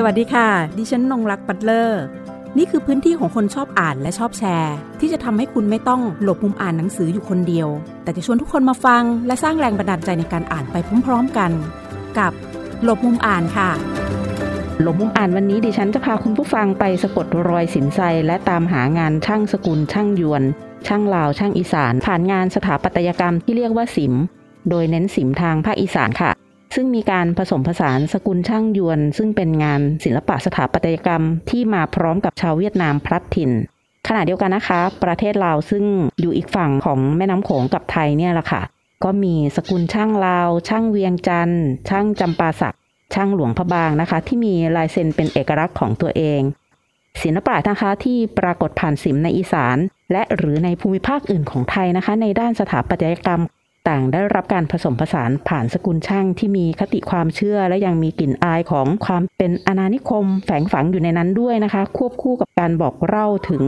สวัสดีค่ะ ดิฉันนงรักปัตเลอร์ นี่คือพื้นที่ของคนชอบอ่านและชอบแชร์ ที่จะทำให้คุณไม่ต้องหลบมุมอ่านหนังสืออยู่คนเดียว แต่จะชวนทุกคนมาฟัง และสร้างแรงบันดาลใจในการอ่านไปพร้อมๆกัน กับหลบมุมอ่านค่ะ หลบมุมอ่านวันนี้ดิฉันจะพาคุณผู้ฟังไปสะกดรอยสินไซและตามหางานช่างสกุลช่างยวน ช่างลาวช่างอีสาน ผ่านงานสถาปัตยกรรมที่เรียกว่าสิม โดยเน้นสิมทางภาคอีสานค่ะ ซึ่งมีการผสมผสานสกุลช่างยวน ซึ่งเป็นงานศิลปะสถาปัตยกรรมที่มาพร้อมกับชาวเวียดนามพลัดถิ่นขณะเดียวกันนะคะ ประเทศลาวซึ่งอยู่อีกฝั่งของแม่น้ำโขงกับไทยเนี่ยแหละค่ะ ก็มีสกุลช่างลาว ช่างเวียงจันทร์ช่างจำปาสักช่างหลวงพระบางนะคะ ที่มีลายเซ็นเป็นเอกลักษณ์ของตัวเอง ศิลปะนะคะที่ปรากฏผ่านสิมในอีสาน และหรือในภูมิภาคอื่นของไทยนะคะ ในด้านสถาปัตยกรรม ต่างได้รับการผสมผสานผ่านสกุลช่างที่มีคติความเชื่อและยังมีกลิ่นอายของความเป็นอาณานิคม แฝงฝังอยู่ในนั้นด้วยนะคะ ควบคู่กับการบอกเล่าถึง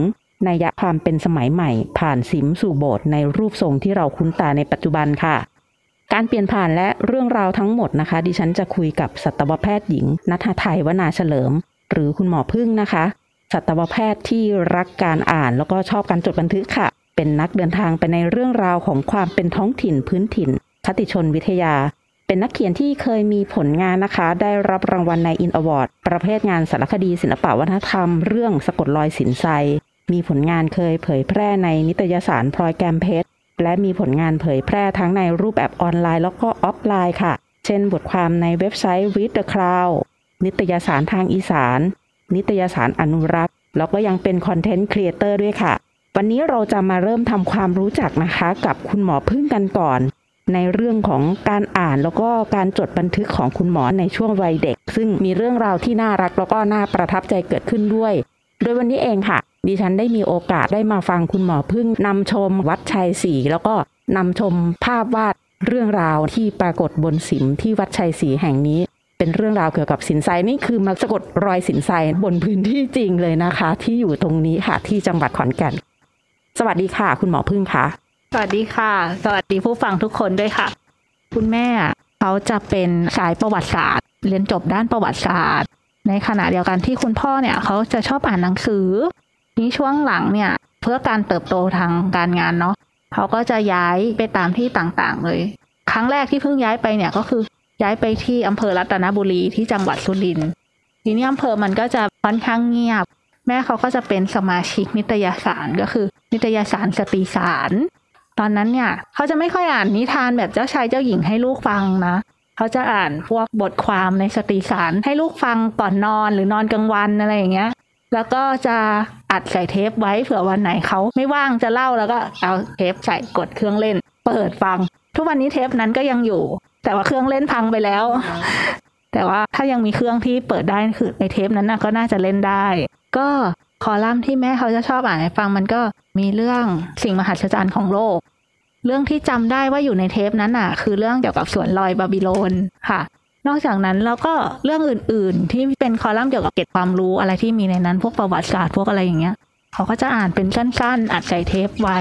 นัยยะความเป็นสมัยใหม่ ผ่านสิมสู่โบสถ์ในรูปทรงที่เราคุ้นตาในปัจจุบันค่ะ การเปลี่ยนผ่านและเรื่องราวทั้งหมดนะคะ ดิฉันจะคุยกับสัตวแพทย์หญิงนัทไทยวนาเฉลิม หรือคุณหมอพึ่งนะคะ สัตวแพทย์ที่รักการอ่านแล้วก็ชอบการจดบันทึกค่ะ เป็นนักเดินทางไปในเรื่องราวของความเป็นท้องถิ่นพื้นถิ่น คติชนวิทยา เป็นนักเขียนที่เคยมีผลงานนะคะ ได้รับรางวัลนายอินทร์ Award ประเภทงานสารคดีศิลปวัฒนธรรม เรื่องสะกดรอยสินไซมีผลงานเคยเผยแพร่ในนิตยสารพลอยแกมเพชรและมีผลงานเผยแพร่ทั้งในรูปแบบออนไลน์แล้วก็ออฟไลน์ค่ะ เช่นบทความในเว็บไซต์ Read the Cloud นิตยสารทางอีสาน นิตยสารอนุรักษ์ แล้วก็ยังเป็น content creator ด้วยค่ะ วันนี้เราจะมาเริ่มทำความรู้จักนะคะกับคุณหมอพึ่งกันก่อน ในเรื่องของการอ่านแล้วก็การจดบันทึกของคุณหมอในช่วงวัยเด็ก ซึ่งมีเรื่องราวที่น่ารักแล้วก็น่าประทับใจเกิดขึ้นด้วย โดยวันนี้เองค่ะ ดิฉันได้มีโอกาสได้มาฟังคุณหมอพึ่งนำชมวัดไชยศรีแล้วก็นำชมภาพวาดเรื่องราวที่ปรากฏบนสิมที่วัดไชยศรีแห่งนี้ เป็นเรื่องราวเกี่ยวกับสินไซนี่คือมาสะกดรอยสินไซบนพื้นที่จริงเลยนะคะ ที่อยู่ตรงนี้ค่ะที่จังหวัดขอนแก่น สวัสดีค่ะ คุณหมอพึ่งคะสวัสดีค่ะ สวัสดีผู้ฟังทุกคนด้วยค่ะ คุณแม่เขาจะเป็นสายประวัติศาสตร์ เรียนจบด้านประวัติศาสตร์ ในขณะเดียวกันที่คุณพ่อเนี่ยเขาจะชอบอ่านหนังสือนี้ช่วงหลังเนี่ยเพื่อการเติบโตทางการงานเนาะเขาก็จะย้ายไปตามที่ต่างๆ เลย ครั้งแรกที่เพิ่งย้ายไปเนี่ยก็คือย้ายไปที่อำเภอรัตนบุรีที่จังหวัดสุรินทร์ทีนี้อำเภอมันก็จะค่อนข้างเงียบ แม่เขาก็จะเป็นสมาชิกนิตยสารก็คือ นิตยสารสตรีสาร ตอนนั้นเนี่ยเขาจะไม่ค่อยอ่านนิทานแบบเจ้าชายเจ้าหญิงให้ลูกฟังนะเขาจะอ่านพวกบทความในสตรีสารให้ลูกฟังก่อนนอนหรือนอนกลางวันอะไรอย่างเงี้ย แล้วก็จะอัดใส่เทปไว้เผื่อวันไหนเขาไม่ว่างจะเล่าแล้วก็เอาเทปใส่กดเครื่องเล่น เปิดฟัง ทุกวันนี้เทปนั้นก็ยังอยู่ แต่ว่าเครื่องเล่นพังไปแล้ว แต่ว่าถ้ายังมีเครื่องที่เปิดได้คือในเทปนั้นนะก็น่าจะเล่นได้ ก็คอลัมน์ที่แม่เขาจะชอบอ่านให้ฟังมันก็มีเรื่องสิ่งมหัศจรรย์ของโลก เรื่องที่จำได้ว่าอยู่ในเทปนั้นน่ะ คือเรื่องเกี่ยวกับสวนลอยบาบิโลนค่ะ นอกจากนั้นแล้วก็เรื่องอื่น ๆ ที่เป็นคอลัมน์เกี่ยวกับเก็บความรู้อะไรที่มีในนั้น พวกประวัติศาสตร์พวกอะไรอย่างเงี้ย เขาก็จะอ่านเป็นสั้น ๆ อัดใส่เทปไว้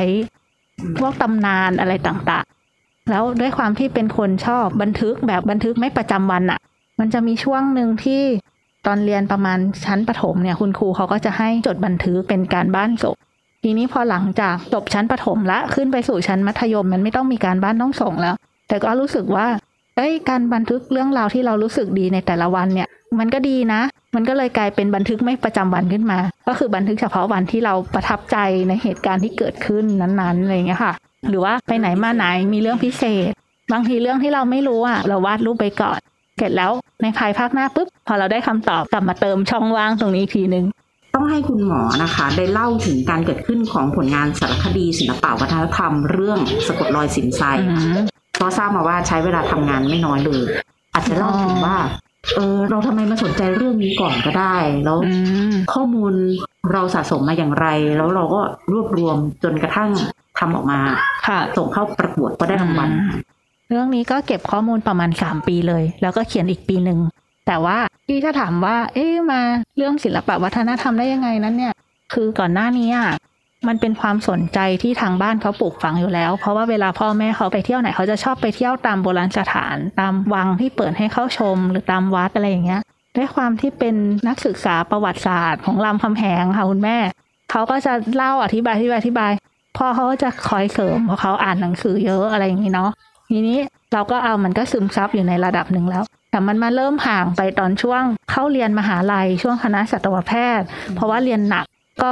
พวกตำนานอะไรต่างๆ แล้วด้วยความที่เป็นคนชอบบันทึกแบบบันทึกไม่ประจำวันอะ มันจะมีช่วงหนึ่งที่ตอนเรียนประมาณชั้นประถมเนี่ยคุณครูเขาก็จะให้จดบันทึกเป็นการบ้านจบทีนี้พอหลังจากจบชั้นประถมละขึ้นไปสู่ชั้นมัธยม มันไม่ต้องมีการบ้านต้องส่งแล้ว แต่ก็รู้สึกว่าเอ้ยการบันทึกเรื่องราวที่เรารู้สึกดีในแต่ละวันเนี่ย มันก็ดีนะ มันก็เลยกลายเป็นบันทึกไม่ประจำวันขึ้นมา ก็คือบันทึกเฉพาะวันที่เราประทับใจในเหตุการณ์ที่เกิดขึ้นนั้นๆอะไรเงี้ยค่ะ หรือว่าไปไหนมาไหนมีเรื่องพิเศษ บางทีเรื่องที่เราไม่รู้อะเราวาดรูปไปก่อน เสร็จแล้วในภายภาคหน้าปุ๊บพอเราได้คำตอบกลับมาเติมช่องว่างตรงนี้อีกทีนึงต้องให้คุณหมอนะคะ ได้เล่าถึงการเกิดขึ้นของผลงานสารคดีศิลปวัฒนธรรมเรื่องสะกดรอยสินไซอืมเพราะทราบมาว่าใช้เวลาทำงานไม่น้อยเลย อาจจะเล่าถึงว่า เออเราทำไมมาสนใจเรื่องนี้ก่อนก็ได้ แล้วอืมข้อมูลเราสะสมมาอย่างไร แล้วเราก็รวบรวมจนกระทั่งทำออกมาค่ะส่งเข้าประกวดก็ได้รางวัลอืม เรื่องนี้ก็เก็บข้อมูลประมาณสามปีเลย แล้วก็เขียนอีกปีหนึ่ง แต่ว่าที่ถ้าถามว่า เอ๊ะมาเรื่องศิลปะวัฒนธรรมได้ยังไงนั้นเนี่ย คือก่อนหน้านี้อะมันเป็นความสนใจที่ทางบ้านเขาปลูกฝังอยู่แล้ว เพราะว่าเวลาพ่อแม่เขาไปเที่ยวไหนเขาจะชอบไปเที่ยวตามโบราณสถาน ตามวังที่เปิดให้เข้าชม หรือตามวัดอะไรอย่างเงี้ยด้วยความที่เป็นนักศึกษาประวัติศาสตร์ของรามคำแหงค่ะคุณแม่ เขาก็จะเล่าอธิบายอธิบายอธิบายพ่อเขาก็จะคอยเสริมเพราะเขาอ่านหนังสือเยอะอะไรอย่างนี้เนาะ ทีนี้เราก็เอามันก็ซึมซับอยู่ในระดับหนึ่งแล้ว แต่มันมาเริ่มห่างไปตอนช่วงเข้าเรียนมหาลัยช่วงคณะสัตวแพทย์ เพราะว่าเรียนหนักก็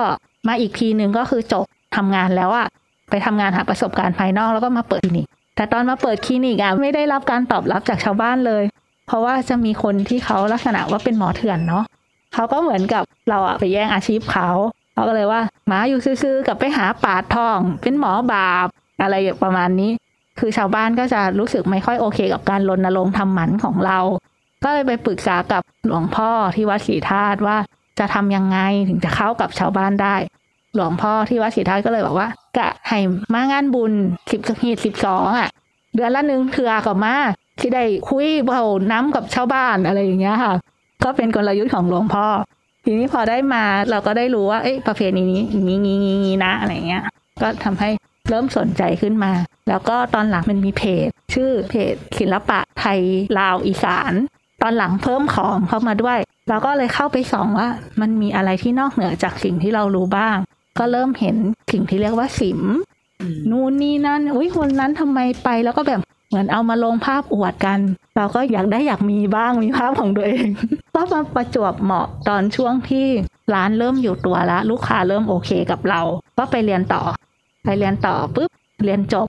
มาอีกทีหนึ่งก็คือจบทำงานแล้วอะไปทำงานหาประสบการณ์ภายนอกแล้วก็มาเปิดคลินิก แต่ตอนมาเปิดคลินิกอะไม่ได้รับการตอบรับจากชาวบ้านเลย เพราะว่าจะมีคนที่เขาลักษณะว่าเป็นหมอเถื่อนเนาะเขาก็เหมือนกับเราอะไปแย่งอาชีพเขาเขาก็เลยว่าหมาอยู่ซื่อๆกับไปหาปาดทอง เป็นหมอบาปอะไรประมาณนี้ คือชาวบ้านก็จะรู้สึกไม่ค่อยโอเคกับการรณรงค์ทำหมันของเรา ก็เลยไปปรึกษากับหลวงพ่อที่วัดศรีธาตุว่าจะทำยังไงถึงจะเข้ากับชาวบ้านได้ หลวงพ่อที่วัดศรีธาตุก็เลยบอกว่า กะให้มางานบุญสิบหีดสิบสองอะ เดือนละหนึ่งเถื่อกับมาที่ได้คุยเบาน้ำกับชาวบ้านอะไรอย่างเงี้ยค่ะ ก็เป็นกลยุทธ์ของหลวงพ่อ ทีนี้พอได้มาเราก็ได้รู้ว่าเอ้ยประเพณีนี้งี้งี้งี้งี้นะอะไรเงี้ย ก็ทำให้เริ่มสนใจขึ้นมา แล้วก็ตอนหลังมันมีเพจ ชื่อเพจศิลปะไทยลาวอีสาน ตอนหลังเพิ่มของเข้ามาด้วยเราก็เลยเข้าไปส่องว่ามันมีอะไรที่นอกเหนือจากสิ่งที่เรารู้บ้าง ก็เริ่มเห็นสิ่งที่เรียกว่าสิมนู่นนี่นั่นอุ้ยคนนั้นทำไมไปแล้วก็แบบเหมือนเอามาลงภาพอวดกัน เราก็อยากได้อยากมีบ้างมีภาพของตัวเองก็มาประจวบเหมาะตอนช่วงที่ร้านเริ่มอยู่ตัวแล้วลูกค้าเริ่มโอเคกับเรา ก็ไปเรียนต่อ ไปเรียนต่อปุ๊บเรียนจบ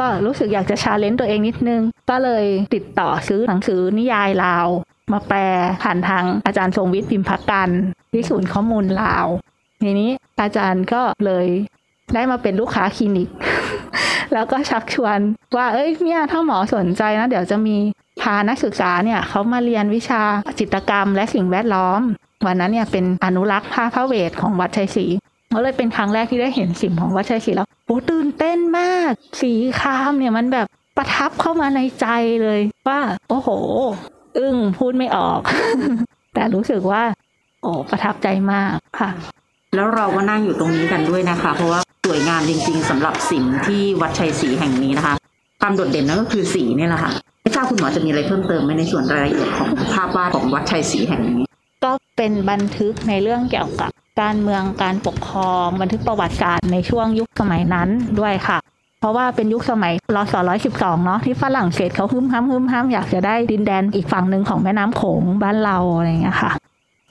ก็รู้สึกอยากจะชาเลนจ์ตัวเองนิดนึง ก็เลยติดต่อซื้อหนังสือนิยายลาว มาแปลผ่านทางอาจารย์ทรงวิทย์พิมพักกันที่ศูนย์ข้อมูลลาว ทีนี้อาจารย์ก็เลยได้มาเป็นลูกค้าคลินิก แล้วก็ชักชวนว่าเอ้ยเนี่ยถ้าหมอสนใจนะเดี๋ยวจะมีพานักศึกษาเนี่ยเขามาเรียนวิชาจิตกรรมและสิ่งแวดล้อม วันนั้นเนี่ยเป็นอนุรักษ์ผ้าพระเวทของวัดชัยศรี ก็เลยเป็นครั้งแรกที่ได้เห็นสิ่งของวัดชัยศรีแล้วโอ้ตื่นเต้นมาก สีครามเนี่ยมันแบบประทับเข้ามาในใจเลยว่า โอ้โห อึ้งพูดไม่ออก แต่รู้สึกว่า โอ้ประทับใจมากค่ะ แล้วเราก็นั่งอยู่ตรงนี้กันด้วยนะคะ เพราะว่าสวยงามจริง ๆสำหรับสิ่งที่วัดชัยศรีแห่งนี้นะคะ ความโดดเด่นนั่นก็คือสีนี่แหละค่ะไม่ทราบคุณหมอจะมีอะไรเพิ่มเติมไหมในส่วนรายละเอียดของภาพวาดของวัดชัยศรีแห่งนี้ ก็เป็นบันทึกในเรื่องเกี่ยวกับ การเมืองการปกครองบันทึกประวัติศารในช่วงยุคสมัยนั้นด้วยค่ะ เพราะว่าเป็นยุคสมัยรศร้อยสิบสองเนาะที่ฝรั่งเศสเขาฮึมห้ำฮึมห้ำอยากจะได้ดินแดนอีกฝั่งหนึ่งของแม่น้ำโขงบ้านเราอะไรอย่างเงี้ยค่ะ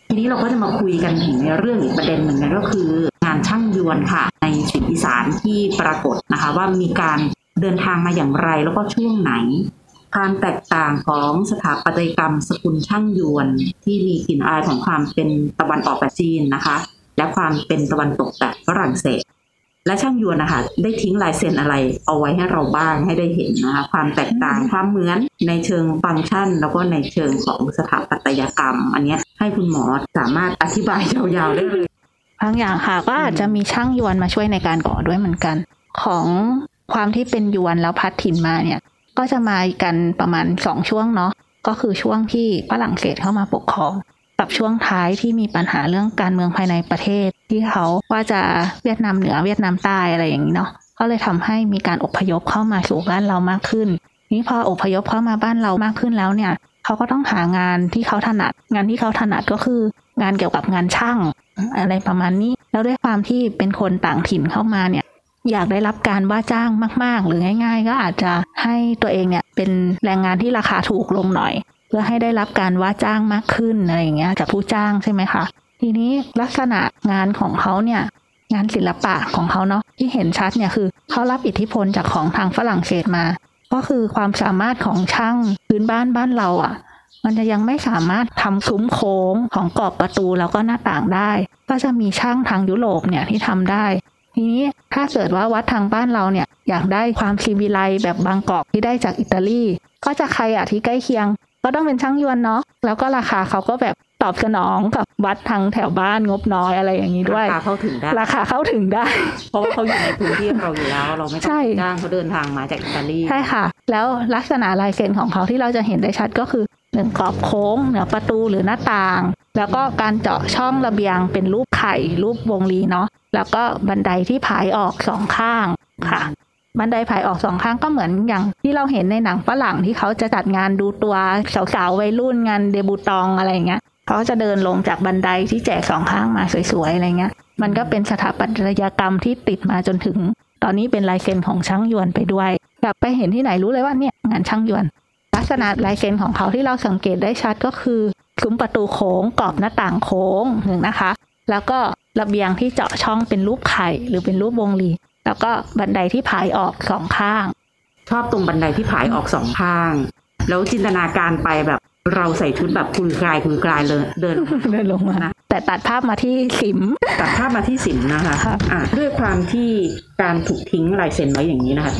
ทีนี้เราก็จะมาคุยกันถึงในเรื่องอีกประเด็นหนึ่งนั่นก็คืองานช่างยวนค่ะ ในถิ่นอีสานที่ปรากฏนะคะ ว่ามีการเดินทางมาอย่างไรแล้วก็ช่วงไหนความแตกต่างของสถาปัตยกรรมสกุลช่างยวน ที่มีกลิ่นอายของความเป็นตะวันออกแบบจีนนะคะ และความเป็นตะวันตกแบบฝรั่งเศส และช่างยวนนะคะได้ทิ้งลายเซ็นอะไรเอาไว้ให้เราบ้างให้ได้เห็นนะคะความแตกต่างความเหมือนในเชิงฟังก์ชัน แล้วก็ในเชิงของสถาปัตยกรรม อันเนี้ยให้คุณหมอสามารถอธิบายยาวๆได้เลยบางอย่างค่ะก็อาจจะมีช่างยวนมาช่วยในการก่อด้วยเหมือนกัน ของความที่เป็นยวนแล้วพัดถิ่นมาเนี่ย ก็จะมากันประมาณสองช่วงเนาะก็คือช่วงที่ฝรั่งเศสเข้ามาปกครอง กับช่วงท้ายที่มีปัญหาเรื่องการเมืองภายในประเทศ ที่เขาว่าจะเวียดนามเหนือเวียดนามใต้อะไรอย่างนี้เนาะก็เลยทำให้มีการอพยพเข้ามาสู่บ้านเรามากขึ้น นี้พออพยพเข้ามาบ้านเรามากขึ้นแล้วเนี่ยเขาก็ต้องหางานที่เขาถนัด งานที่เขาถนัดก็คืองานเกี่ยวกับงานช่างอะไรประมาณนี้ แล้วด้วยความที่เป็นคนต่างถิ่นเข้ามาเนี่ยอยากได้รับการว่าจ้างมาก ๆ หรือง่าย ๆ ก็อาจจะให้ตัวเองเนี่ยเป็นแรงงานที่ราคาถูกลงหน่อย พื่อให้ได้รับการว่าจ้างมากขึ้นอะไรอย่างเงี้ยจากผู้จ้างใช่ไหมคะทีนี้ลักษณะงานของเขาเนี่ยงานศิลปะของเขาเนาะที่เห็นชัดเนี่ยคือเขารับอิทธิพลจากของทางฝรั่งเศสมา ก็คือความสามารถของช่างพื้นบ้านบ้านเราอะ่ะ มันจะยังไม่สามารถทำซุ้มโค้งของกรอบประตูแล้วก็หน้าต่างได้ ก็จะมีช่างทางยุโรปเนี่ยที่ทำได้ ทีนี้ถ้าเกิดว่าวัดทางบ้านเราเนี่ยอยากได้ความซีวิไลแบบบางกอกที่ได้จากอิตาลี ก็จะใครอะที่ใกล้เคียง ก็ต้องเป็นช่างยวนเนาะแล้วก็ราคาเขาก็แบบตอบสนองกับวัดทางแถวบ้านงบน้อยอะไรอย่างนี้ด้วย ราคาเข้าถึงได้ ราคาเข้าถึงได้ เพราะว่าเขาอยู่ในพื้นที่เราอยู่แล้ว เราไม่ต้ใช่องจ้างเขาเดินทางมาจากอิตาลีใช่ค่ะ แล้วลักษณะลายเซ็นของเขาที่เราจะเห็นได้ชัดก็คือหนึ่งกรอบโค้งเหนือประตูหรือหน้าต่าง แล้วก็การเจาะช่องระเบียงเป็นรูปไข่รูปวงรีเนาะแล้วก็บันไดที่ผายออกสองข้างค่ะ บันไดผายออกสองข้างก็เหมือนอย่างที่เราเห็นในหนังฝรั่งที่เขาจะจัดงานดูตัวสาวๆวัยรุ่นงานเดบูตองอะไรเงี้ยเขาจะเดินลงจากบันไดที่แจกสองข้างมาสวยๆอะไรเงี้ย มันก็เป็นสถาปัตยกรรมที่ติดมาจนถึง ตอนนี้เป็นลายเซ็นของช่างยวนไปด้วยกลับไปเห็นที่ไหนรู้เลยว่าเนี่ยงานช่างยวน ลักษณะลายเซ็นของเขาที่เราสังเกตได้ชัดก็คือซุ้มประตูโค้งกรอบหน้าต่างโค้งหนึ่งนะคะ แล้วก็ระเบียงที่เจาะช่องเป็นรูปไข่หรือเป็นรูปวงรี แล้วก็บันไดที่ผายออกสองข้าง ชอบตรงบันไดที่ผายออกสองข้าง แล้วจินตนาการไปแบบเราใส่ชุดแบบคุยกลายคุยกลายเลยเดินเดินลงมานะแต่ตัดภาพมาที่สิมตัดภาพมาที่สิมนะคะครับอะด้วยความที่การถูกทิ้งลายเซ็นไว้อย่างนี้นะคะ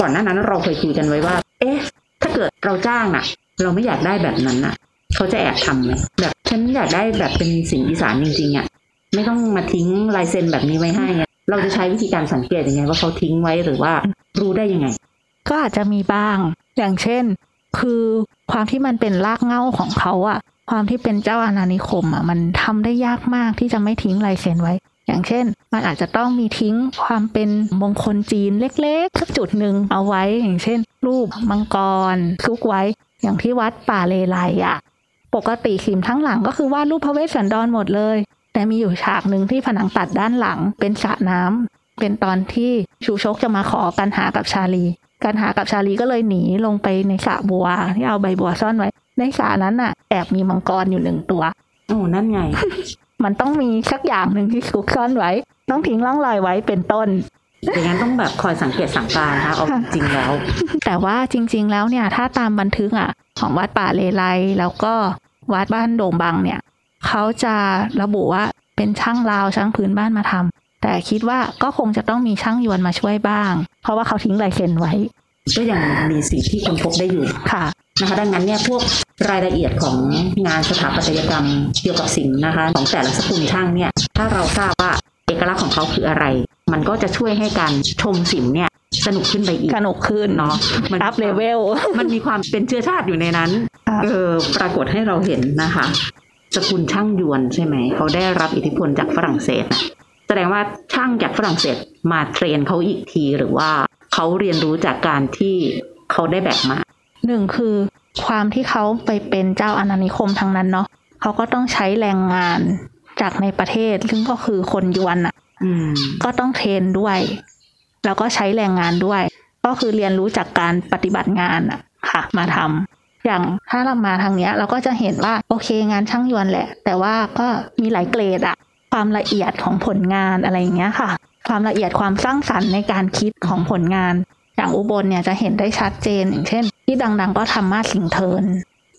ก่อนหน้านั้นเราเคยคุยกันไว้ว่า เอ๊ะ ถ้าเกิดเราจ้างน่ะเราไม่อยากได้แบบนั้นน่ะเขาจะแอบทำไหมแบบฉันอยากได้แบบเป็นสิ่งอีสานจริงๆอะไม่ต้องมาทิ้งลายเซ็นแบบนี้ไว้ให้อะ เราจะใช้วิธีการสังเกตยังไงว่าเขาทิ้งไว้หรือว่ารู้ได้ยังไง ก็อาจจะมีบ้าง อย่างเช่น คือความที่มันเป็นรากเหง้าของเขาอะความที่เป็นเจ้าอาณานิคมอะมันทำได้ยากมากที่จะไม่ทิ้งลายเซ็นไว้ อย่างเช่น มันอาจจะต้องมีทิ้งความเป็นมงคลจีนเล็กๆสักจุดหนึ่งเอาไว้ อย่างเช่น รูปมังกรซุกไว้ อย่างที่วัดป่าเลไลอะปกติขิมทั้งหลังก็คือวาดรูปพระเวสสันดรหมดเลย แต่มีอยู่ฉากหนึ่งที่ผนังตัดด้านหลังเป็นสระน้ำเป็นตอนที่ชูชกจะมาขอกันหากับชาลี กันหากับชาลีก็เลยหนีลงไปในสระบัวที่เอาใบบัวซ่อนไว้ ในสระนั้นน่ะ แอบมีมังกรอยู่หนึ่งตัวโอ้นั่นไง มันต้องมีสักอย่างหนึ่งที่ซุกซ่อนไว้ ต้องทิ้งร่องรอยไว้เป็นต้นอย่างนั้นต้องแบบคอยสังเกตสังการนะคะเอาจริงๆแล้ว แต่ว่าจริง ๆ แล้วเนี่ย ถ้าตามบันทึกอะ ของวัดป่าเลไลแล้วก็วัดบ้านโด่งบังเนี่ย เขาจะระบุว่าเป็นช่างราวช่างพื้นบ้านมาทำแต่คิดว่าก็คงจะต้องมีช่างยวนมาช่วยบ้าง เพราะว่าเขาทิ้งลายเซ็นไว้ก็ยังมีสิ่งที่คนพบได้อยู่ค่ะนะคะดังนั้นเนี่ยพวกรายละเอียดของงานสถาปัตยกรรมเกี่ยวกับสิ่งนะคะของแต่ละสกุลช่างเนี่ยถ้าเราทราบว่าเอกลักษณ์ของเขาคืออะไร มันก็จะช่วยให้การชมสิ่งเนี่ยสนุกขึ้นไปอีก สนุกขึ้นเนาะ มันอัพเลเวล มันมีความเป็นเชื้อชาติอยู่ในนั้นค่ะเออ ปรากฏให้เราเห็นนะคะ สกุลช่างยวนใช่ไหม เขาได้รับอิทธิพลจากฝรั่งเศสน่ะแสดงว่าช่างจากฝรั่งเศสมาเทรนเขาอีกทีหรือว่าเขาเรียนรู้จากการที่เขาได้แบบมาหนึ่งคือความที่เขาไปเป็นเจ้าอาณานิคมทางนั้นเนาะเขาก็ต้องใช้แรงงานจากในประเทศ ซึ่งก็คือคนยวนอะอืมก็ต้องเทรนด้วย แล้วก็ใช้แรงงานด้วย ก็คือเรียนรู้จากการปฏิบัติงานอะค่ะ มาทำ อย่างถ้าเรามาทางเนี้ย เราก็จะเห็นว่าโอเคงานช่างยวนแหละ แต่ว่าก็มีหลายเกรดอะความละเอียดของผลงานอะไรอย่างเงี้ยค่ะ ความละเอียดความสร้างสรรค์ในการคิดของผลงาน อย่างอุบลเนี่ยจะเห็นได้ชัดเจน อย่างเช่น ที่ดังๆก็ทำมาสสิงเทิน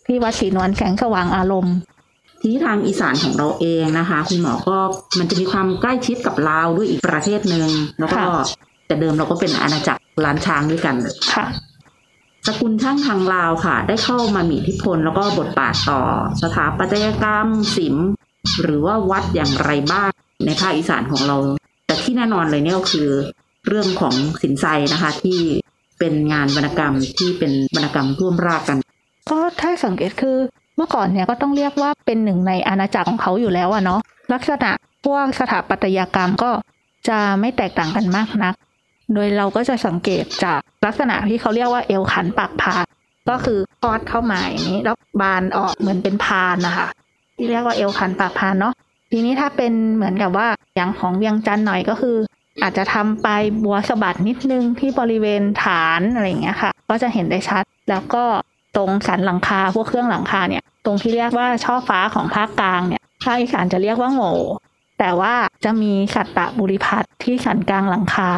ที่วัดศรีนวลแสงสว่างอารมณ์ทีนี้ทางอีสานของเราเองนะคะ คุณหมอก็มันจะมีความใกล้ชิดกับลาวด้วยอีกประเทศหนึ่งแล้วก็ค่ะแต่เดิมเราก็เป็นอาณาจักรล้านช้างด้วยกันค่ะ สกุลช่างทางลาวค่ะ ได้เข้ามามีอิทธิพลแล้วก็บทบาทต่อสถาปัตยกรรมศิลป์หรือว่าวัดอย่างไรบ้างในภาคอีสานของเรา แต่ที่แน่นอนเลยเนี่ยก็คือเรื่องของสินไซนะคะที่เป็นงานวรรณกรรมที่เป็นวรรณกรรมร่วมรากกัน ก็ถ้าสังเกตคือเมื่อก่อนเนี่ยก็ต้องเรียกว่าเป็นหนึ่งในอาณาจักรของเขาอยู่แล้วอะเนาะลักษณะพวกสถาปัตยกรรมก็จะไม่แตกต่างกันมากนัก โดยเราก็จะสังเกตจากลักษณะที่เขาเรียกว่าเอวขันปากพาดก็คือคลอดเข้ามาอย่างนี้แล้วบานออกเหมือนเป็นพานนะคะที่เรียกว่าเอวขันปากพานเนาะทีนี้ถ้าเป็นเหมือนกับว่าอย่างของเวียงจันทร์หน่อยก็คือ อาจจะทำปลายบัวสะบัดนิดนึงที่บริเวณฐานอะไรอย่างเงี้ยค่ะ ก็จะเห็นได้ชัด แล้วก็ตรงสันหลังคาพวกเครื่องหลังคาเนี่ย ตรงที่เรียกว่าช่อฟ้าของภาคกลางเนี่ยภาคอีสานจะเรียกว่าโง่แต่ว่าจะมีสัตตบุริพัฒน์ที่สันกลางหลังคา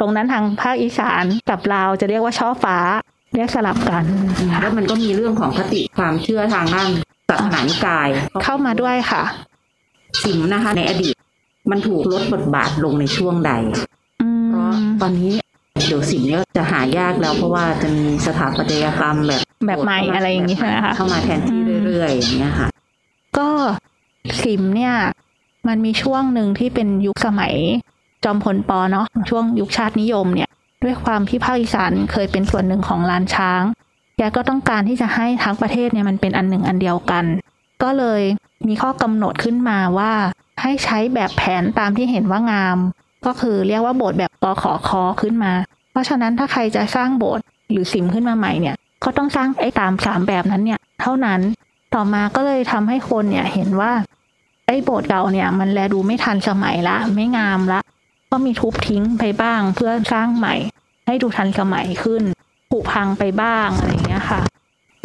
ตรงนั้นทางภาคอีสานกับลาวจะเรียกว่าช่อฟ้าเรียกสลับกัน แล้วมันก็มีเรื่องของคติความเชื่อทางด้านศาสนานิกาย เข้ามาด้วยค่ะ สิมนะคะ ในอดีต มันถูกลดบทบาทลงในช่วงใดอืเพราะมตอนนี้เดี๋ยวสิมเนี่ยจะหายากแล้วเพราะว่าจะมีสถาปัตยกรรมแบบแบบใหม่อะไรอย่างนี้ใช่ไหมคะเข้ามาแทนที่เรื่อยๆอย่างเงี้ยค่ะ ก็สิมเนี่ย มันมีช่วงหนึ่งที่เป็นยุคสมัย จอมพลปอเนาะช่วงยุคชาตินิยมเนี่ย ด้วยความที่ภาคอีสานเคยเป็นส่วนหนึ่งของลานช้าง แกก็ต้องการที่จะให้ทั้งประเทศเนี่ยมันเป็นอันหนึ่งอันเดียวกัน ก็เลยมีข้อกำหนดขึ้นมาว่าให้ใช้แบบแผนตามที่เห็นว่างาม ก็คือเรียกว่าโบสถ์แบบกขอคอขึ้นมา เพราะฉะนั้นถ้าใครจะสร้างโบสถ์หรือสิมขึ้นมาใหม่เนี่ย ก็ต้องสร้างไอ้ตามสามแบบนั้นเนี่ยเท่านั้นต่อมาก็เลยทำให้คนเนี่ยเห็นว่าไอ้โบสถ์เก่าเนี่ยมันแลดูไม่ทันสมัยละ ไม่งามละ ก็มีทุบทิ้งไปบ้าง เพื่อสร้างใหม่ ให้ดูทันสมัยขึ้นผุพังไปบ้างอะไรอย่างเงี้ยค่ะ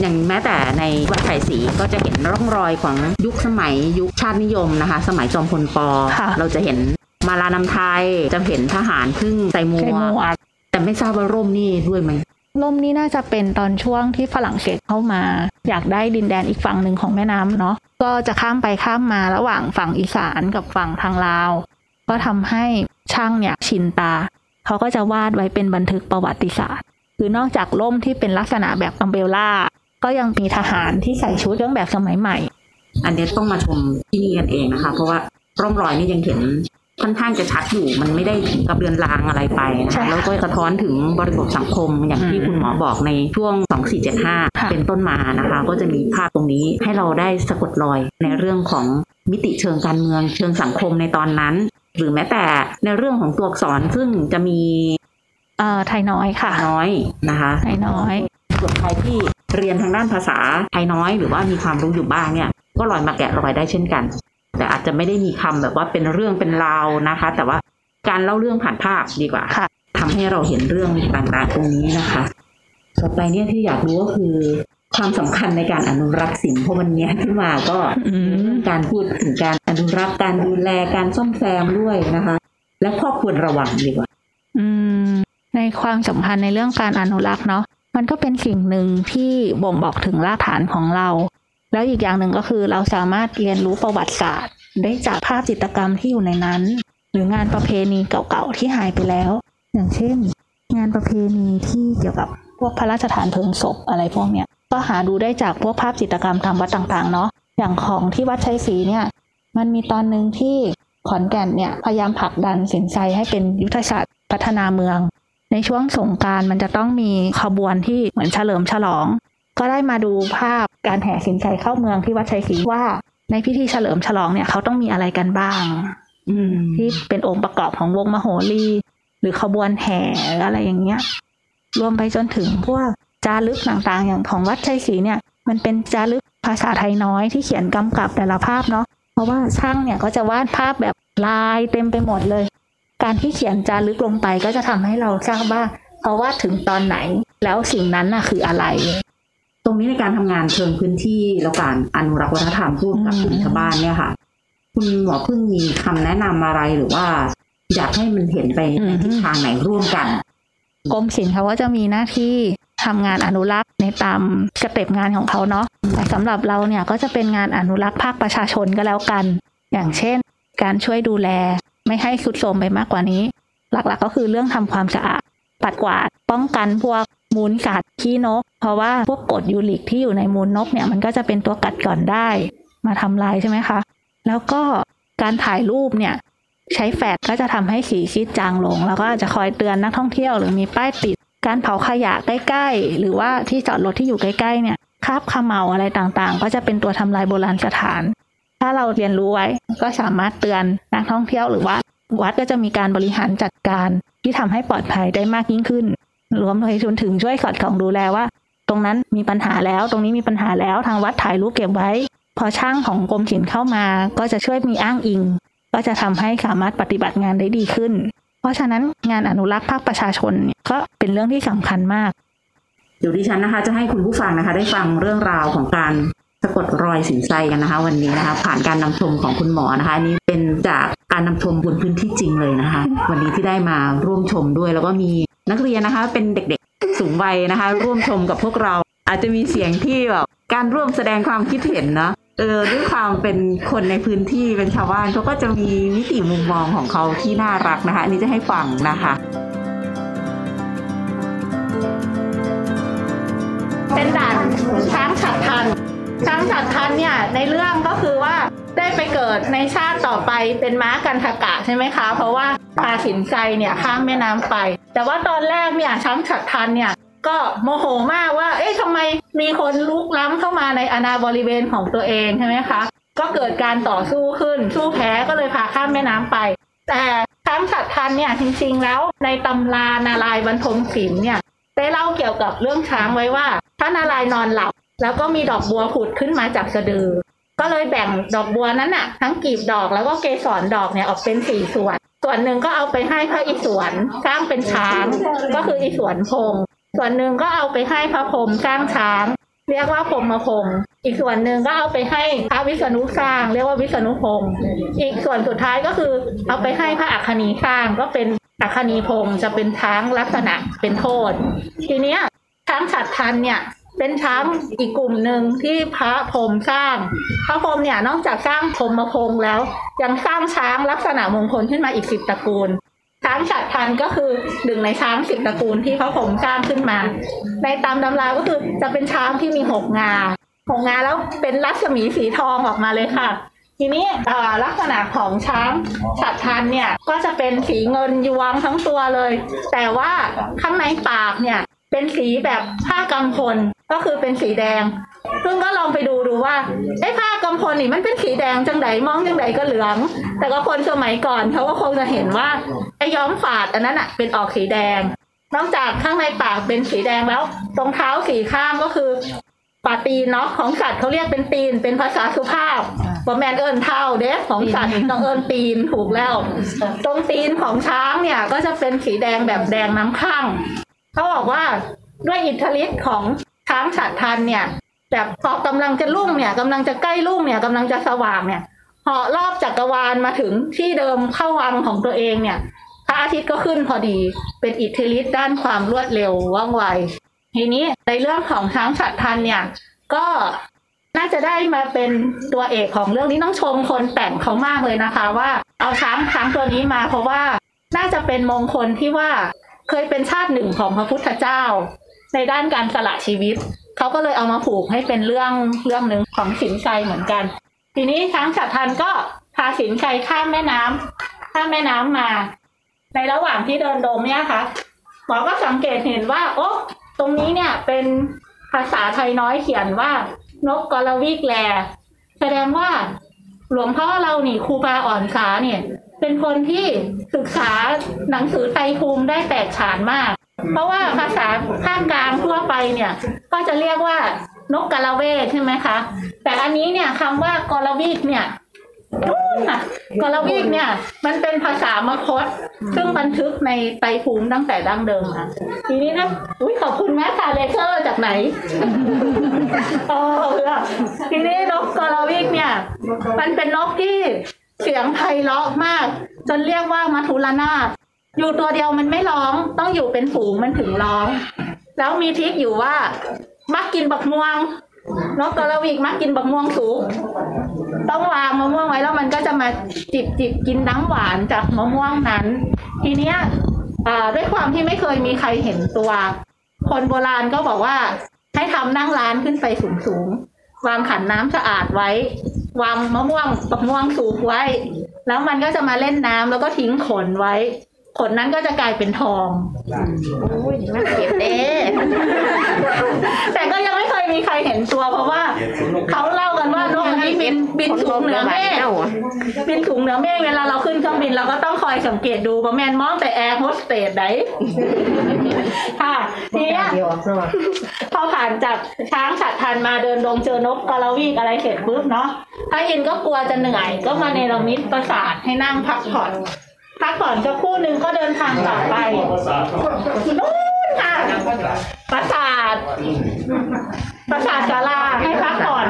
อย่างแม้แต่ในวัดไผ่ศรีก็จะเห็นร่องรอยของยุคสมัยยุคชาตินิยมนะคะ สมัยจอมพลปค่ะเราจะเห็นมาลานำไทยจะเห็นทหารพึ่งใส่หมใช้หมววกกแต่ไม่ทราบว่าร่มนี่ด้วยไหมล่มนี้น่าจะเป็นตอนช่วงที่ฝรั่งเศสเข้ามา อยากได้ดินแดนอีกฝั่งหนึ่งของแม่น้ำเนาะก็จะข้ามไปข้ามมาระหว่างฝั่งอีสานกับฝั่งทางลาว ก็ทำให้ ช่างเนี่ยชินตา เขาก็จะวาดไว้เป็นบันทึกประวัติศาสตร์ คือนอกจากล่มที่เป็นลักษณะแบบอัมเบลล่า ก็ยังมีทหารที่ใส่ชุดเครื่องแบบสมัยใหม่ อันนี้ต้องมาชมที่นี่กันเองนะคะ เพราะว่าร่องรอยนี่ยังเห็นค่อนข้างจะชัดอยู่มันไม่ได้ถึงกับเรือนรางอะไรไปนะใช่คะค่ะแล้วก็สะท้อนถึงบริบทสังคมอย่างที่อืมคุณหมอบอกในช่วงค่ะ2475 เป็นต้นมานะคะ ก็จะมีภาพตรงนี้ให้เราได้สะกดรอยในเรื่องของมิติเชิงการเมืองเชิงสังคมในตอนนั้น หรือแม้แต่ในเรื่องของตัวอักษรซึ่งจะมี เอ่อไทยน้อยค่ะ น้อยนะคะไทยน้อยส่วนใครที่เรียนทางด้านภาษาไทยน้อย หรือว่ามีความรู้อยู่บ้างเนี่ย ก็ลอยมาแกะรอยได้เช่นกัน แต่อาจจะไม่ได้มีคำแบบว่าเป็นเรื่องเป็นราวนะคะ แต่ว่าการเล่าเรื่องผ่านภาพดีกว่าค่ะทำให้เราเห็นเรื่องต่างๆตรงนี้นะคะ ต่อไปเนี่ยที่อยากรู้ก็คือ ความสำคัญในการอนุรักษ์สิ่งเพราะวันเนี้ยที่มาก็อืมการพูดถึงการอนุรักษ์การดูแลการซ่อมแซมด้วยนะคะ และข้อควรระวังดีกว่าอืมในความสัมพันธ์ในเรื่องการอนุรักษ์เนาะมันก็เป็นสิ่งหนึ่งที่บ่งบอกถึงรากฐานของเรา แล้วอีกอย่างหนึ่งก็คือเราสามารถเรียนรู้ประวัติศาสตร์ ได้จากภาพจิตรกรรมที่อยู่ในนั้น หรืองานประเพณีเก่าๆที่หายไปแล้ว อย่างเช่น งานประเพณีที่เกี่ยวกับพวกพระราชทานเพลิงศพอะไรพวกเนี้ย ก็หาดูได้จากพวกภาพจิตรกรรมตามวัดต่างๆเนาะอย่างของที่วัดชัยศรีเนี่ย มันมีตอนหนึ่งที่ขอนแก่นเนี่ยพยายามผลักดันสินไซให้เป็นยุทธศาสตร์พัฒนาเมือง ในช่วงสงการมันจะต้องมีขบวนที่เหมือนเฉลิมฉลอง ก็ได้มาดูภาพการแห่สินไซเข้าเมืองที่วัดชัยศรีว่า ในพิธีเฉลิมฉลองเนี่ยเขาต้องมีอะไรกันบ้างที่เป็นองค์ประกอบของวงมโหรี หรือขบวนแห่อะไรอย่างเงี้ย รวมไปจนถึงพวก จารึกต่างๆ อย่างของวัดชัยศรีเนี่ย มันเป็นจารึกภาษาไทยน้อยที่เขียนกำกับแต่ละภาพเนาะเพราะว่าช่างเนี่ยก็จะวาดภาพแบบลายเต็มไปหมดเลย การที่เขียนจารึกลงไปก็จะทำให้เราทราบว่าเขาวาดถึงตอนไหน แล้วสิ่งนั้นน่ะคืออะไร ตรงนี้ในการทำงานเชิงพื้นที่แล้วการอนุรักษ์วัฒนธรรมร่วมกับอืมกลุ่มชาวบ้านเนี่ยค่ะ คุณหมอเพิ่งมีคำแนะนำอะไรหรือว่า อยากให้มันเห็นไปในทิศทางไหนร่วมกันกรมศิลป์เขาก็จะมีหน้าที่ ทำงานอนุรักษ์ในตามสเต็ปงานของเขาเนาะแต่สำหรับเราเนี่ยก็จะเป็นงานอนุรักษ์ภาคประชาชนก็แล้วกัน อย่างเช่น การช่วยดูแลไม่ให้สุดโทรมไปมากกว่านี้ หลักๆก็คือเรื่องทำความสะอาดปัดกวาดป้องกันพวกมูลสัตว์ขี้นก เพราะว่าพวกกรดยูริกที่อยู่ในมูลนกเนี่ยมันก็จะเป็นตัวกัดก่อนได้ มาทำลายใช่ไหมคะ แล้วก็การถ่ายรูปเนี่ย ใช้แฟลชก็จะทำให้สีซีดจางลง แล้วก็อาจจะคอยเตือนนักท่องเที่ยวหรือมีป้ายติด การเผาขยะใกล้ๆ หรือว่าที่จอดรถที่อยู่ใกล้ๆเนี่ยคราบขมเหลาอะไรต่างๆ ก็จะเป็นตัวทำลายโบราณสถาน ถ้าเราเรียนรู้ไว้ก็สามารถเตือนนักท่องเที่ยวหรือว่าวัดก็จะมีการบริหารจัดการที่ทำให้ปลอดภัยได้มากยิ่งขึ้น รวมไปจนถึงช่วยสอดส่องดูแลว่า ตรงนั้นมีปัญหาแล้ว ตรงนี้มีปัญหาแล้วทางวัดถ่ายรูปเก็บไว้ พอช่างของกรมศิลป์เข้ามา ก็จะช่วยมีอ้างอิง ก็จะทำให้สามารถปฏิบัติงานได้ดีขึ้น เพราะฉะนั้นงานอนุรักษ์ภาคประชาชนเนี่ยก็เป็นเรื่องที่สำคัญมาก เดี๋ยวดิฉันนะคะ จะให้คุณผู้ฟังนะคะ ได้ฟังเรื่องราวของการสะกดรอยสินไซกันนะคะ วันนี้นะคะ ผ่านการนำชมของคุณหมอนะคะอันนี้เป็นจากการนำชมบนพื้นที่จริงเลยนะคะ วันนี้ที่ได้มาร่วมชมด้วย แล้วก็มีนักเรียนนะคะ เป็นเด็กๆสูงวัยนะคะ ร่วมชมกับพวกเรา อาจจะมีเสียงที่แบบการร่วมแสดงความคิดเห็นเนาะ เออด้วยความเป็นคนในพื้นที่เป็นชาวบ้านเขาก็จะมีมิติมุมมองของเขาที่น่ารักนะคะอันนี้จะให้ฟังนะคะ เป็นด่านช้างฉัดทันช้างฉัดทันเนี่ยในเรื่องก็คือว่าได้ไปเกิดในชาติต่อไปเป็นม้ากันทกะใช่ไหมคะ เพราะว่าพาสินใจเนี่ยข้ามแม่น้ำไป แต่ว่าตอนแรกเนี่ยช้างฉัดทันเนี่ย ก็โมโหมากว่า เอ๊ะทำไมมีคนลุกล้ำเข้ามาในอาณาบริเวณของตัวเองใช่ไหมคะ ก็เกิดการต่อสู้ขึ้น สู้แพ้ก็เลยพาข้ามแม่น้ำไป แต่ช้างฉัดทันเนี่ยจริงๆแล้วในตำรานาลายบรรทมศิลป์เนี่ยได้เล่าเกี่ยวกับเรื่องช้างไว้ว่าถ้านารายนอนหลับ แล้วก็มีดอกบัวผุดขึ้นมาจากสะดือ ก็เลยแบ่งดอกบัวนั้นน่ะ ทั้งกลีบดอกแล้วก็เกสรดอกเนี่ยออกเป็นสี่ส่วน ส่วนหนึ่งก็เอาไปให้พระอิศวรสร้างเป็นช้าง ก็คืออิศวรพง ส่วนหนึ่งก็เอาไปให้พระพรหมสร้างช้าง เรียกว่าพรหมพงอีกส่วนหนึ่งก็เอาไปให้พระวิษณุสร้าง เรียกว่าวิษณุพงอีกส่วนสุดท้ายก็คือเอาไปให้พระอัคคณีสร้างก็เป็นอัคคณีพงจะเป็นช้างลักษณะเป็นโทษ ทีเนี้ยช้างฉัดทันเนี่ยเป็นช้างอีกกลุ่มหนึ่งที่พระพรมสร้าง พระพรมเนี่ยนอกจากสร้างพรหมพงแล้ว ยังสร้างช้างลักษณะมงคลขึ้นมาอีกสิบตระกูล ช้างฉัดทันก็คือหนึ่งในช้างสิบตระกูลที่พระพรหมสร้างขึ้นมา ในตามตำราก็คือจะเป็นช้างที่มีหกงาหกงาแล้วเป็นรัศมีสีทองออกมาเลยค่ะ ทีนี้ลักษณะของช้างฉัดทันเนี่ยก็จะเป็นสีเงินยวงทั้งตัวเลย แต่ว่าข้างในปากเนี่ยเป็นสีแบบผ้ากำพลก็คือเป็นสีแดง ซึ่งก็ลองไปดูดูว่าไอ้ผ้ากำพลนี่มันเป็นสีแดงจังไดมองจังไดก็เหลือง แต่ก็คนสมัยก่อนเขาก็คงจะเห็นว่าไอ้ย้อมฝาดอันนั้นอะ เป็นออกสีแดง นอกจากข้างในปากเป็นสีแดงแล้วตรงเท้าสีข้างก็คือปาตีนเนาะของสัตว์เขาเรียกเป็นตีนเป็นภาษาสุภาพบอแมนเอิญเท่าเด้ของสัตว์ต้องเอิญตีนถูกแล้ว ตรงตีนของช้างเนี่ย ก็จะเป็นสีแดงแบบแดงน้ำข้างเขาบอกว่าด้วยอิทธิฤทธิ์ของช้างฉัดทันเนี่ยแบบพอกำลังจะรุ่งเนี่ยกำลังจะใกล้รุ่งเนี่ยกำลังจะสว่างเนี่ย เหาะรอบจักรวาลมาถึงที่เดิมเข้าวังของตัวเองเนี่ย พระอาทิตย์ก็ขึ้นพอดี เป็นอิทธิฤทธิ์ด้านความรวดเร็วว่องไว ทีนี้ในเรื่องของช้างฉัดทันเนี่ย ก็น่าจะได้มาเป็นตัวเอกของเรื่องนี้ต้องชมคนแต่งเขามากเลยนะคะ ว่าเอาช้างช้างตัวนี้มา เพราะว่าน่าจะเป็นมงคลที่ว่าเคยเป็นชาติหนึ่งของพระพุทธเจ้า ในด้านการสละชีวิต เขาก็เลยเอามาผูกให้เป็นเรื่องเรื่องหนึ่งของสินชัยเหมือนกัน ทีนี้ช้างฉัดทันก็พาสินชัยข้ามแม่น้ำข้ามแม่น้ำมา ในระหว่างที่เดินดงเนี่ยค่ะหมอก็สังเกตเห็นว่า โอ้ตรงนี้เนี่ยเป็นภาษาไทยน้อยเขียนว่านกกระวิกแล แสดงว่าหลวงพ่อเรานี่ครูบาอ่อนสาเนี่ย เป็นคนที่ศึกษาหนังสือไตรภูมิได้แตกฉานมาก เพราะว่าภาษาภาคกลางทั่วไปเนี่ย ก็จะเรียกว่า นกกระเวกใช่ไหมคะ แต่อันนี้เนี่ยคำว่ากระวิกเนี่ยนู่นน่ะกรวิกเนี่ย มันเป็นภาษามคต ซึ่งบันทึกในไตรภูมิตั้งแต่ดั้งเดิมค่ะทีนี้นะอุ้ยขอบคุณแม่ค่ะเลเซอร์จากไหนโอ้ล่ะทีนี้นกกรวิกเนี่ย มันเป็นนกที่เสียงไพเราะมาก จนเรียกว่ามัทุลนาถอยู่ตัวเดียวมันไม่ร้อง ต้องอยู่เป็นฝูงมันถึงร้อง แล้วมีทริคอยู่ว่า มักกินบักม่วงนกกระวิกมักกินบักม่วงสุกต้องวางมะม่วงไว้แล้วมันก็จะมาจิบจิบกินน้ำหวานจากมะม่วงนั้น ทีเนี้ยอ่าด้วยความที่ไม่เคยมีใครเห็นตัว คนโบราณก็บอกว่าให้ทำนั่งร้านขึ้นไปสูงสูงวางขันน้ำสะอาดไว้ วางมะม่วงมะม่วงสูงไว้ แล้วมันก็จะมาเล่นน้ำแล้วก็ทิ้งขนไว้ ขนนั้นก็จะกลายเป็นทองโอ้ยน่าเก็บเด้แต่ก็ยังไม่เคยมีใครเห็นตัวเพราะว่า เขาเล่ากันว่านกอันนี้บินบินสูงเหนือเมฆบินสูงเหนือเมฆเวลาเราขึ้นเครื่องบินเราก็ต้องคอยสังเกตดูว่าแม่นมองแต่แอร์โฮสเตสไหนค่ะทีเนี้ยพอผ่านจากช้างฉัททันต์มาเดินดงเจอนกกระวีกอะไรเสร็จปุ๊บเนาะพระอินก็กลัวจะเหนื่อย ก็มาเนรมิตปราสาทให้นั่งพักผ่อน พักผ่อนสักครู่หนึ่งก็เดินทางต่อไปนู่นค่ะปราสาทปราสาทศาลาให้พักผ่อน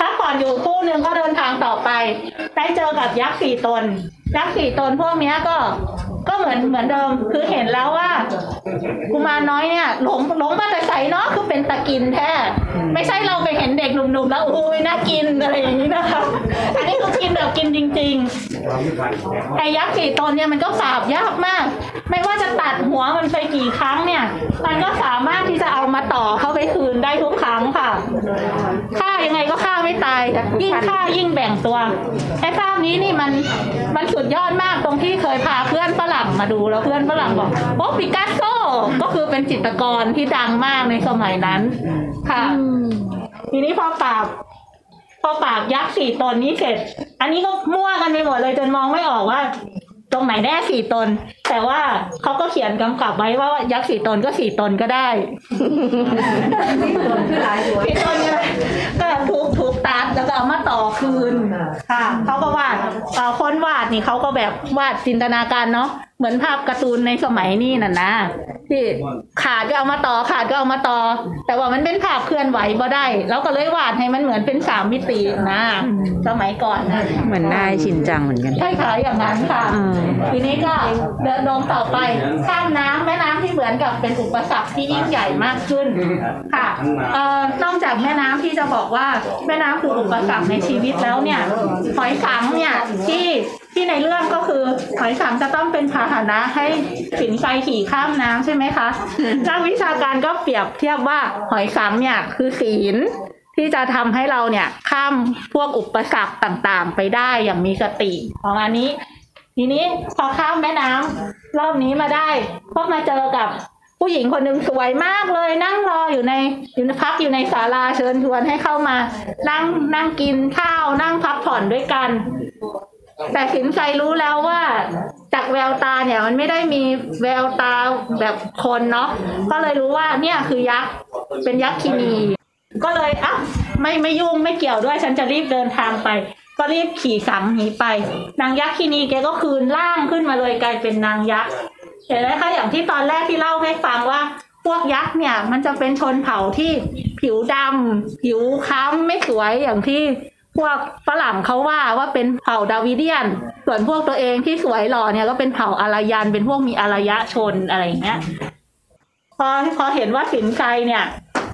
พักผ่อนอยู่คู่หนึ่งก็เดินทางต่อไป ได้เจอกับยักษ์สี่ตน ยักษ์สี่ตนพวกเนี้ยก็ก็เหมือนเหมือนเดิมคือเห็นแล้วว่ากุมารน้อยเนี่ยหลงหลงมาแต่ใสเนาะคือเป็นตะกินแท้ไม่ใช่เราไปเห็นเด็กหนุ่มๆแล้วอุ้ยน่ากินอะไรอย่างนี้นะคะอันนี้คือกินแบบกินจริงๆไอ้ยักษ์สี่ตนเนี่ยมันก็ปราบยากมาก ไม่ว่าจะตัดหัวมันไปกี่ครั้งเนี่ย มันก็สามารถที่จะเอามาต่อเข้าไปคืนได้ทุกครั้งค่ะฆ่ายังไงก็ฆ่าไม่ตายยิ่งฆ่ายิ่งแบ่งตัวไอ้ภาพนี้นี่มันมันสุดยอดมากตรงที่เคยพาเพื่อนฝรั่งมาดูแล้วเพื่อนฝรั่งบอกโอ้ปิกัสโซก็คือเป็นจิตรกรที่ดังมากในสมัยนั้นค่ะทีนี้พอปราบพอปราบยักษ์สี่ตนนี้เสร็จ อันนี้ก็มั่วกันไปหมดเลยจนมองไม่ออกว่า ตรงไหนแน่สี่ตน แต่ว่าเขาก็เขียนกำกับไว้ว่ายักษ์สี่ตนก็สี่ตนก็ได้สี่ตนก็ก็ทุกทุกตัดแล้วก็เอามาต่อคืน ค่ะเขาก็วาดเอ่อคนวาดนี่เขาก็แบบวาดจินตนาการเนาะ เหมือนภาพการ์ตูนในสมัยนี้น่ะนะที่ขาดก็เอามาต่อขาดก็เอามาต่อ แต่ว่ามันเป็นภาพเคลื่อนไหวบ่ได้แล้วก็เลยวาดให้มันเหมือนเป็นสามมิตินะ สมัยก่อนนะเหมือนนายชินจังเหมือนกันใช่ค่ะอย่างนั้นค่ะอ่าทีนี้ก็เดินลงต่อไปข้ามน้ำแม่น้ำที่เหมือนกับเป็นอุปสรรคที่ยิ่งใหญ่มากขึ้นค่ะเอ่อนอกจากแม่น้ำที่จะบอกว่าแม่น้ำคืออุปสรรคในชีวิตแล้วเนี่ยหอยสังเนี่ยที่ ที่ในเรื่องก็คือหอยสังจะต้องเป็นพาหนะให้สินไฟขี่ข้ามน้ำใช่ไหมคะนักวิชาการก็เปรียบเทียบว่าหอยสังเนี่ยคือศีลที่จะทำให้เราเนี่ยข้ามพวกอุปสรรคต่างๆ ไปได้อย่างมีสติของอันนี้ ทีนี้พอข้ามแม่น้ำรอบนี้มาได้ก็มาเจอกับผู้หญิงคนหนึ่งสวยมากเลย นั่งรออยู่ในอยู่ในพักอยู่ในศาลาเชิญชวนให้เข้ามา นั่งนั่งกินข้าว นั่งพักผ่อนด้วยกัน แต่สินใจรู้แล้วว่าจากแววตาเนี่ยมันไม่ได้มีแววตาแบบคนเนาะก็เลยรู้ว่าเนี่ยคือยักษ์เป็นยักษ์คินีก็เลยอะไม่ไม่ยุ่งไม่เกี่ยวด้วยฉันจะรีบเดินทางไป ก็รีบขี่สังหนีไป นางยักษ์คินีแกก็คืนร่างขึ้นมาเลยกลายเป็นนางยักษ์เห็นไหมคะอย่างที่ตอนแรกที่เล่าให้ฟังว่าพวกยักษ์เนี่ย มันจะเป็นชนเผ่าที่ผิวดำผิวค้ำไม่สวยอย่างที่ พวกฝรั่งเขาว่าว่าเป็นเผ่าดาวิเดียน ส่วนพวกตัวเองที่สวยหล่อเนี่ยก็เป็นเผ่าอารยันเป็นพวกมีอารยะชนอะไรอย่างเงี้ยพอพอเห็นว่าสินใจเนี่ย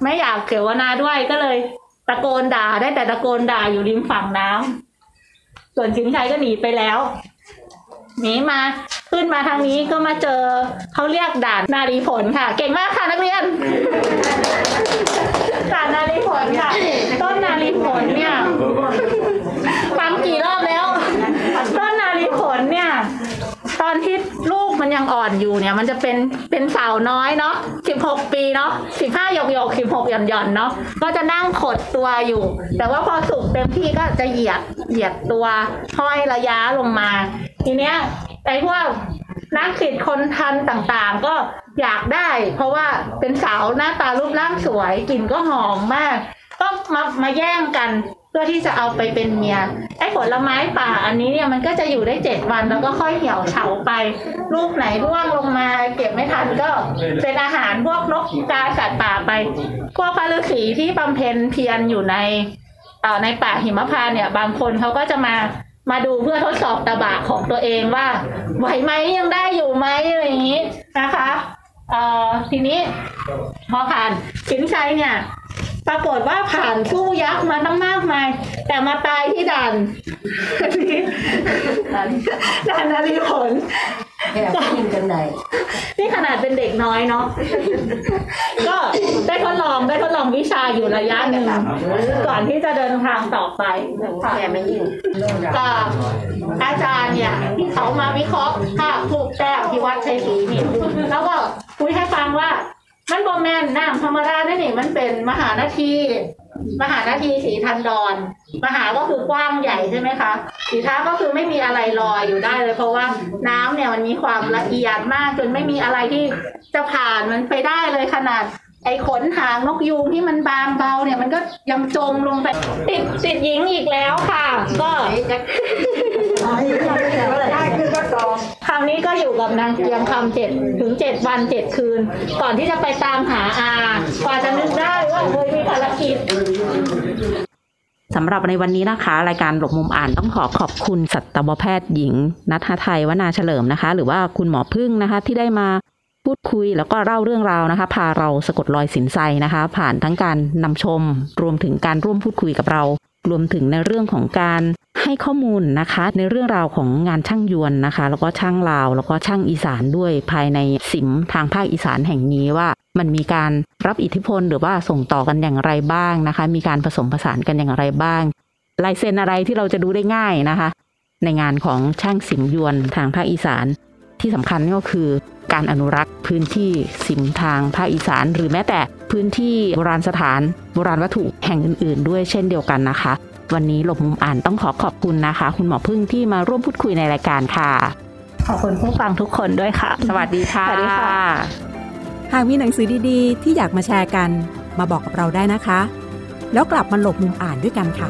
ไม่อยากเสวนาด้วยก็เลย ตะโกนด่าได้แต่ตะโกนด่าอยู่ริมฝั่งน้ำส่วนสินชัยก็หนีไปแล้วหนีมาขึ้นมาทางนี้ก็มาเจอเขาเรียกด่านนารีผลค่ะ เก่งมากค่ะนักเรียน ด่านนารีผลค่ะ ต้นนารีผลเนี่ยฟังกี่รอบแล้ว ต้นนารีผลเนี่ย ตอนที่ลูกมันยังอ่อนอยู่เนี่ย มันจะเป็นเป็นสาวน้อยเนาะสิบหกปีเนาะสิบห้าหยกหยกสิบหกหย่อนหย่อนเนาะก็จะนั่งขดตัวอยู่ แต่ว่าพอสุกเต็มที่ก็จะเหยียดเหยียดตัวห้อยระยะลงมา ทีเนี้ยไอ้พวกนักศิษย์คนทันต่างๆ ก็ อยากได้ เพราะว่าเป็นสาวหน้าตารูปร่างสวยกลิ่นก็หอมมากก็มามาแย่งกันเพื่อที่จะเอาไปเป็นเมียไอ้ผลไม้ป่าอันนี้เนี่ยมันก็จะอยู่ได้เจ็ดวันแล้วก็ค่อยเหี่ยวเฉาไป ลูกไหนร่วงลงมาเก็บไม่ทันก็เป็นอาหารพวกนกกาสัตว์ป่าไป พวกพระฤาษีที่บำเพ็ญเพียรอยู่ในเอ่อในป่าหิมพานเนี่ย บางคนเขาก็จะมามาดูเพื่อทดสอบตะบะของตัวเองว่าไหวไหมยังได้อยู่ไหมอะไรอย่างนี้นะคะ เอ่อทีนี้พอผ่านสินชัยเนี่ย ปรากฏว่าผ่านสู้ยักษ์มาตั้งมากมาย แต่มาตายที่ด่านด่านนารีผลแอบกินกันไหนนี่ขนาดเป็นเด็กน้อยเนาะก็ได้ทดลองได้ทดลองวิชาอยู่ระยะหนึ่งก่อนที่จะเดินทางต่อไปค่ะแกไม่ยิ่งกับอาจารย์เนี่ยที่เขามาวิเคราะห์ภาพถูกแต้วที่วัดชัยศรีนี่แล้วก็ คุยให้ฟังว่า มันบอแมนน้ำธรรมดานั่นนี่มันเป็นมหานาที มหานาทีสีทันดอน มหาก็คือกว้างใหญ่ใช่ไหมคะ สีท้าก็คือไม่มีอะไรลอยอยู่ได้เลย เพราะว่าน้ำเนี่ยมันมีความละเอียดมากจนไม่มีอะไรที่จะผ่านมันไปได้เลยขนาด ไอ้ขนหางนกยูงที่มันบางเบาเนี่ยมันก็ยังจมลงไปติดติดหญิงอีกแล้วค่ะ ก็ได้คือก็ตองคราวนี้ก็อยู่กับนางเกียงคำเจ็ดถึงเจ็ดวันเจ็ดคืน ก่อนที่จะไปตามหาอากว่าจะนึกได้ว่าเคยมีภารกิจสำหรับในวันนี้นะคะ รายการหลบมุมอ่านต้องขอขอบคุณสัตวแพทย์หญิงนัทไทย วนาเฉลิมนะคะ หรือว่าคุณหมอพึ่งนะคะ ที่ได้มา พูดคุยแล้วก็เล่าเรื่องราวนะคะ พาเราสะกดรอยสินไซนะคะ ผ่านทั้งการนำชม รวมถึงการร่วมพูดคุยกับเรา รวมถึงในเรื่องของการให้ข้อมูลนะคะ ในเรื่องราวของงานช่างยวนนะคะ แล้วก็ช่างลาว แล้วก็ช่างอีสานด้วยภายในสิมทางภาคอีสานแห่งนี้ว่ามันมีการรับอิทธิพลหรือว่าส่งต่อกันอย่างไรบ้างนะคะ มีการผสมผสานกันอย่างไรบ้างลายเซ็นอะไรที่เราจะดูได้ง่ายนะคะ ในงานของช่างสิมยวนทางภาคอีสาน ที่สำคัญก็คือการอนุรักษ์ พื้นที่สิมทางภาคอีสาน หรือแม้แต่พื้นที่โบราณสถาน โบราณวัตถุแห่งอื่น ๆ ด้วยเช่นเดียวกันนะคะ วันนี้หลบมุมอ่านต้องขอขอบคุณนะคะ คุณหมอพึ่งที่มาร่วมพูดคุยในรายการค่ะ ขอบคุณผู้ฟังทุกคนด้วยค่ะ สวัสดีค่ะสวัสดีค่ะหากมีหนังสือดีๆ ที่อยากมาแชร์กัน มาบอกกับเราได้นะคะ แล้วกลับมาหลบมุมอ่านด้วยกันค่ะ